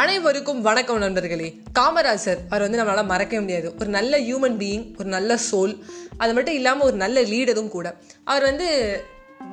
அனைவருக்கும் வணக்கம் நண்பர்களே. காமராஜர் அவர் வந்து நம்மளால் மறக்க முடியாது. ஒரு நல்ல ஹியூமன் பீயிங் ஒரு நல்ல சோல் அது மட்டும் இல்லாமல் ஒரு நல்ல லீடரும் கூட. அவர் வந்து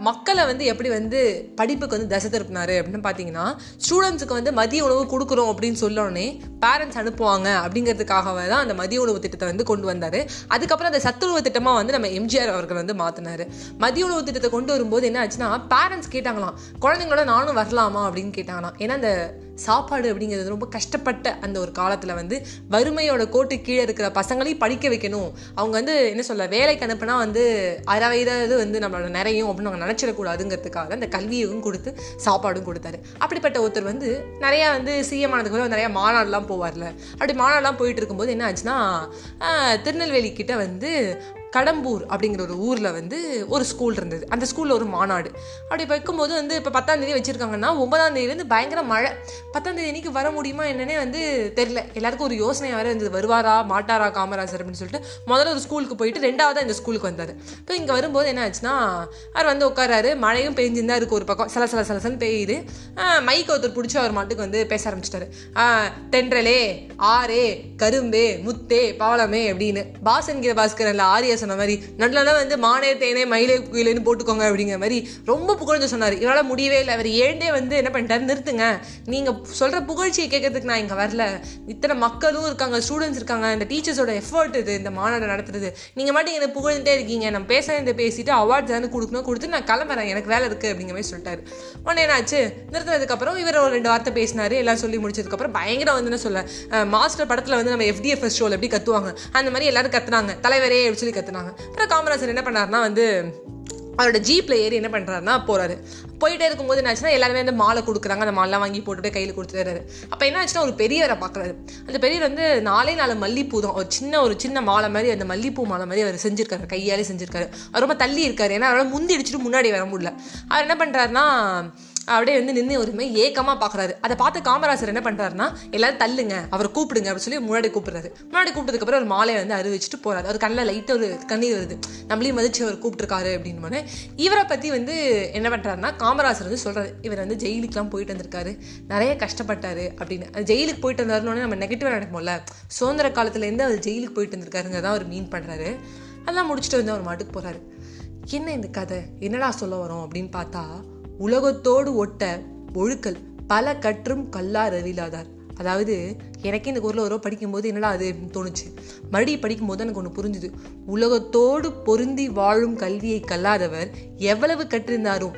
மக்களை வந்து எப்படி வந்து படிப்புக்கு வந்து தசை திருப்பினாரு அப்படின்னு பார்த்தீங்கன்னா ஸ்டூடெண்ட்ஸுக்கு வந்து மதிய உணவு கொடுக்குறோம் அப்படின்னு சொல்லோடனே பேரண்ட்ஸ் அனுப்புவாங்க அப்படிங்கிறதுக்காகவே தான் அந்த மதிய உணவு திட்டத்தை வந்து கொண்டு வந்தார். அதுக்கப்புறம் அந்த சத்துணவு திட்டமாக வந்து நம்ம எம்ஜிஆர் அவர்கள் வந்து மாற்றினார் மதிய உணவு திட்டத்தை கொண்டு வரும்போது என்ன ஆச்சுன்னா பேரண்ட்ஸ் கேட்டாங்களாம் குழந்தைங்களோட நானும் வரலாமா அப்படின்னு கேட்டாங்களாம். ஏன்னா அந்த சாப்பாடு அப்படிங்கிறது ரொம்ப கஷ்டப்பட்ட அந்த ஒரு காலத்தில் வந்து வறுமையோட கோட்டு கீழே இருக்கிற பசங்களையும் படிக்க வைக்கணும். அவங்க வந்து என்ன சொல்ல வேலைக்கு அனுப்புனா வந்து அறவைதாவது வந்து நம்மளோட நிறையும் அப்படின்னு அவங்க நினச்சிடக்கூடாதுங்கிறதுக்காக அந்த கல்வியும் கொடுத்து சாப்பாடும் கொடுத்தாரு. அப்படிப்பட்ட ஒருத்தர் வந்து நிறையா வந்து சிஎம் ஆனதுக்கு நிறையா மாநாடுலாம் போவார்ல. அப்படி மாநாடுலாம் போயிட்டு இருக்கும்போது என்ன ஆச்சுன்னா திருநெல்வேலி கிட்ட வந்து கடம்பூர் அப்படிங்கிற ஒரு ஊரில் வந்து ஒரு ஸ்கூல் இருந்தது. அந்த ஸ்கூலில் ஒரு மாநாடு. அப்படி வைக்கும்போது வந்து இப்போ பத்தாம் தேதி வச்சுருக்காங்கன்னா ஒன்பதாம் தேதியிலேருந்து பயங்கர மழை. பத்தாம் தேதி அன்னைக்கு வர முடியுமா என்னன்னே வந்து தெரில எல்லாருக்கும் ஒரு யோசனையாக வேறு இருந்தது. வருவாரா மாட்டாரா காமராஜர் அப்படின்னு சொல்லிட்டு முதல்ல ஒரு ஸ்கூலுக்கு போயிட்டு ரெண்டாவதாக இந்த ஸ்கூலுக்கு வந்தார். இப்போ இங்கே வரும்போது என்ன ஆச்சுன்னா அவர் வந்து உட்காராரு மழையும் பெஞ்சிருந்தா இருக்கு ஒரு பக்கம். சில சில சிலசன்னு பெய்யுது. மைக் ஒருத்தர் பிடிச்சி அவர் மாட்டுக்கு வந்து பேச ஆரம்பிச்சிட்டாரு. தென்றலே ஆரே கரும்பே முத்தே பாலமே அப்படின்னு. பாசன்கிற பாஸ்கரன்ல ஆரியா சொன்ன மாதிரி நல்ல வந்து மானே தேனே மயிலே குயிலேன்னு போட்டுக்கோங்க அப்படிங்கிற மாதிரி ரொம்ப புகழ்ந்து சொன்னார். இவரால் முடியவே இல்லை. அவர் ஏண்டே வந்து என்ன பண்ணிட்டாரு? நிறுத்துங்க. நீங்கள் சொல்கிற புகழ்ச்சியை கேட்கறதுக்கு நான் இங்கே வரல. இத்தனை மக்களும் இருக்காங்க ஸ்டூடெண்ட்ஸ் இருக்காங்க. இந்த டீச்சர்ஸோட எஃபர்ட் இது இந்த மாநாடு நடத்துறது. நீங்கள் மட்டும் என்னை புகழ்ந்துட்டே இருக்கீங்க. நம்ம பேச இந்த பேசிட்டு அவார்ட்ஸ் வந்து கொடுக்கணும். கொடுத்து நான் கிளம்புறேன். எனக்கு வேலை இருக்குது அப்படிங்கிற மாதிரி சொல்லிட்டாரு. உடனே என்னாச்சு? நிறுத்தினதுக்கப்புறம் இவர் ஒரு ரெண்டு வார்த்தை பேசினார். எல்லாம் சொல்லி முடிச்சதுக்கப்புறம் பயங்கர வந்து என்ன சொல்ல மாஸ்டர் படத்தில் வந்து நம்ம எஃப்டிஎஃப்எஸ் ஷோவில் எப்படி கத்துவாங்க? அந்த மாதிரி எல்லாரும் கத்துனாங்க. தலைவரே அப்படின்னு சொல்லி கத்துனாங்க அப்புறம் காமராஜர் என்ன பண்ணார்னா வந்து அவரோட ஜீப்பில் ஏறி என்ன பண்ணுறாருன்னா போகிறாரு போயிட்டே இருக்கும்போது என்ன ஆச்சுன்னா எல்லாருமே வந்து மாலை கொடுக்குறாங்க. அந்த மாலைலாம் வாங்கி போட்டுட்டு கையில் கொடுத்துட்டு அப்போ என்ன ஆச்சுன்னா ஒரு பெரியவரை பார்க்குறாரு அந்த பெரியவர் வந்து நாலே நாலு மல்லிப்பூ தான். ஒரு சின்ன ஒரு சின்ன மாலை மாதிரி அந்த மல்லிப்பூ மாலை மாதிரி அவர் செஞ்சிருக்காரு. கையாலே செஞ்சிருக்காரு. அவர் ரொம்ப தள்ளி இருக்காரு. ஏன்னா அவரால் முந்தி அடிச்சுட்டு முன்னாடி வர முடியல. அவர் என்ன பண்ணுறாருன்னா அப்படியே வந்து நின்று ஒருமே ஏக்கமாக பார்க்குறாரு அதை பார்த்து காமராஜர் என்ன பண்ணுறாருன்னா எல்லாரும் தள்ளுங்க அவரை கூப்பிடுங்க அப்படின்னு சொல்லி முன்னாடி கூப்பிடுறாரு. முன்னாடி கூப்பிட்டதுக்கப்புறம் ஒரு மாலையை வந்து அறிவிச்சிட்டு போகிறாரு அவர் கண்ணில் லைட்டாக ஒரு கண்ணீர் வருது. நம்மளையும் மதிச்சு அவர் கூப்பிட்டுருக்காரு அப்படின்னு இவரை பற்றி வந்து என்ன பண்ணுறாருனா காமராஜர் வந்து சொல்கிறாரு இவர் வந்து ஜெயிலுக்குலாம் போயிட்டு வந்திருக்காரு. நிறைய கஷ்டப்பட்டாரு அப்படின்னு. ஜெயிலுக்கு போயிட்டு வந்தாருன்னு நம்ம நெகட்டிவாக நடக்கும்ல சுதந்திர காலத்துலேருந்து அவர் ஜெயிலுக்கு போயிட்டு வந்திருக்காருங்க தான் அவர் மீன் பண்ணுறாரு அதெல்லாம் முடிச்சுட்டு வந்து அவர் மாட்டுக்கு போகிறாரு என்ன இந்த கதை? என்னடா சொல்ல வரோம் அப்படின்னு பார்த்தா உலகத்தோடு ஒட்ட ஒழுக்கல் பல கற்றும் கல்லார் அறிவிலாதார் அதாவது எனக்கே இந்த குரல் ஒரு படிக்கும்போது என்னடா அது தோணுச்சு. மறுபடியும் படிக்கும்போது எனக்கு ஒன்று புரிஞ்சுது. உலகத்தோடு பொருந்தி வாழும் கல்வியை கல்லாதவர் எவ்வளவு கற்றிருந்தாரும்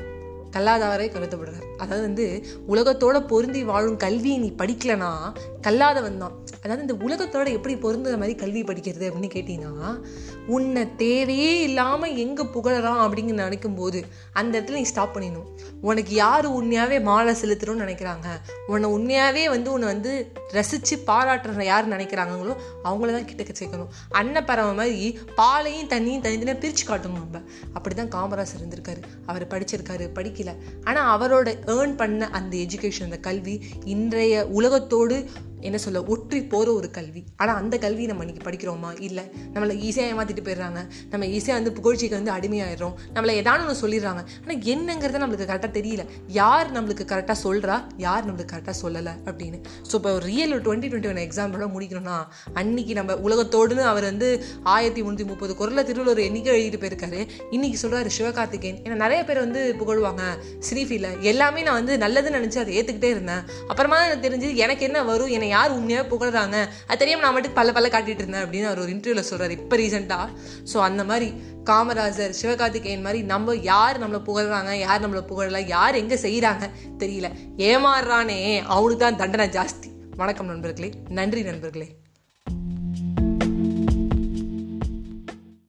கல்லாதவரை கருதப்படுறார். அதாவது வந்து உலகத்தோட பொருந்தி வாழும் கல்வியை நீ படிக்கலனா கல்லாதவன் தான் அதாவது இந்த உலகத்தோட எப்படி பொருந்துற மாதிரி கல்வி படிக்கிறது அப்படின்னு கேட்டிங்கன்னா உன்னை தேவையே இல்லாமல் எங்கே புகழறான் அப்படின்னு நினைக்கும் போது அந்த இடத்துல நீ ஸ்டாப் பண்ணிடணும். உனக்கு யார் உண்மையாகவே மாலை செலுத்தணும்னு நினைக்கிறாங்க? உன்னை உண்மையாகவே வந்து உன்னை வந்து ரசித்து பாராட்டுற யார் நினைக்கிறாங்களோ அவங்கள தான் கிட்டக்க சேர்க்கணும். அன்னப்பறவை மாதிரி பாலையும் தண்ணியும் தனித்தனியாக பிரித்து காட்டணும் நம்ம. அப்படி தான் காமராஜர் இருந்திருக்காரு. அவர் படிச்சிருக்காரு படிக்கல. ஆனால் அவரோட ஏர்ன் பண்ண அந்த எஜுகேஷன் அந்த கல்வி இன்றைய உலகத்தோடு என்ன சொல்ல ஒற்றி போகிற ஒரு கல்வி. ஆனால் அந்த கல்வி நம்ம இன்றைக்கி படிக்கிறோமா? இல்லை நம்மளை ஈஸியாக ஏமாற்றிட்டு போயிடுறாங்க. நம்ம ஈஸியாக வந்து புகழ்ச்சிக்கு வந்து அடிமையாயிடுறோம். நம்மளை ஏதானு ஒன்று சொல்லிடுறாங்க. ஆனால் என்னங்கிறத நம்மளுக்கு கரெக்டாக தெரியல. யார் நம்மளுக்கு கரெக்டாக சொல்கிறா யார் நம்மளுக்கு கரெக்டாக சொல்லலை அப்படின்னு. ஸோ இப்போ ரியல் டுவெண்ட்டி டுவெண்ட்டி ஒன் எக்ஸாம்பிளோட முடிக்கணும்னா அன்னைக்கு நம்ம உலகத்தோடுன்னு அவர் வந்து ஆயிரத்தி முந்நூற்றி முப்பது குரலில் திருவள்ளுவர் எண்ணிக்கை எழுதிட்டு போயிருக்காரு. இன்னைக்கு சொல்கிறாரு சிவகார்த்திகேயன். ஏன்னா நிறைய பேர் வந்து புகழ்வாங்க ஸ்ரீஃபீல எல்லாமே நான் வந்து நல்லதுன்னு நினச்சி அதை ஏற்றுக்கிட்டே இருந்தேன். அப்புறமா எனக்கு தெரிஞ்சு எனக்கு என்ன வரும் என்னை யார் உண்மையாக புகழ்றாங்க? அது தெரியாமல் நான் மட்டும் பல பல காட்டிட்டு இருந்தேன் அப்படின்னு அவர் ஒரு இன்டர்வியூவில் சொல்கிறார் இப்போ ரீசெண்டாக ஸோ அந்த மாதிரி காமராஜர் சிவகார்த்திகேயன் மாதிரி நம்ம யார் நம்மளை புகழ்றாங்க? யார் நம்மளை புகழலை? யார் எங்கே செய்கிறாங்க தெரியல. ஏமாறுறானே. அவனுக்கு தான் தண்டனை ஜாஸ்தி. வணக்கம் நண்பர்களே. நன்றி நண்பர்களே.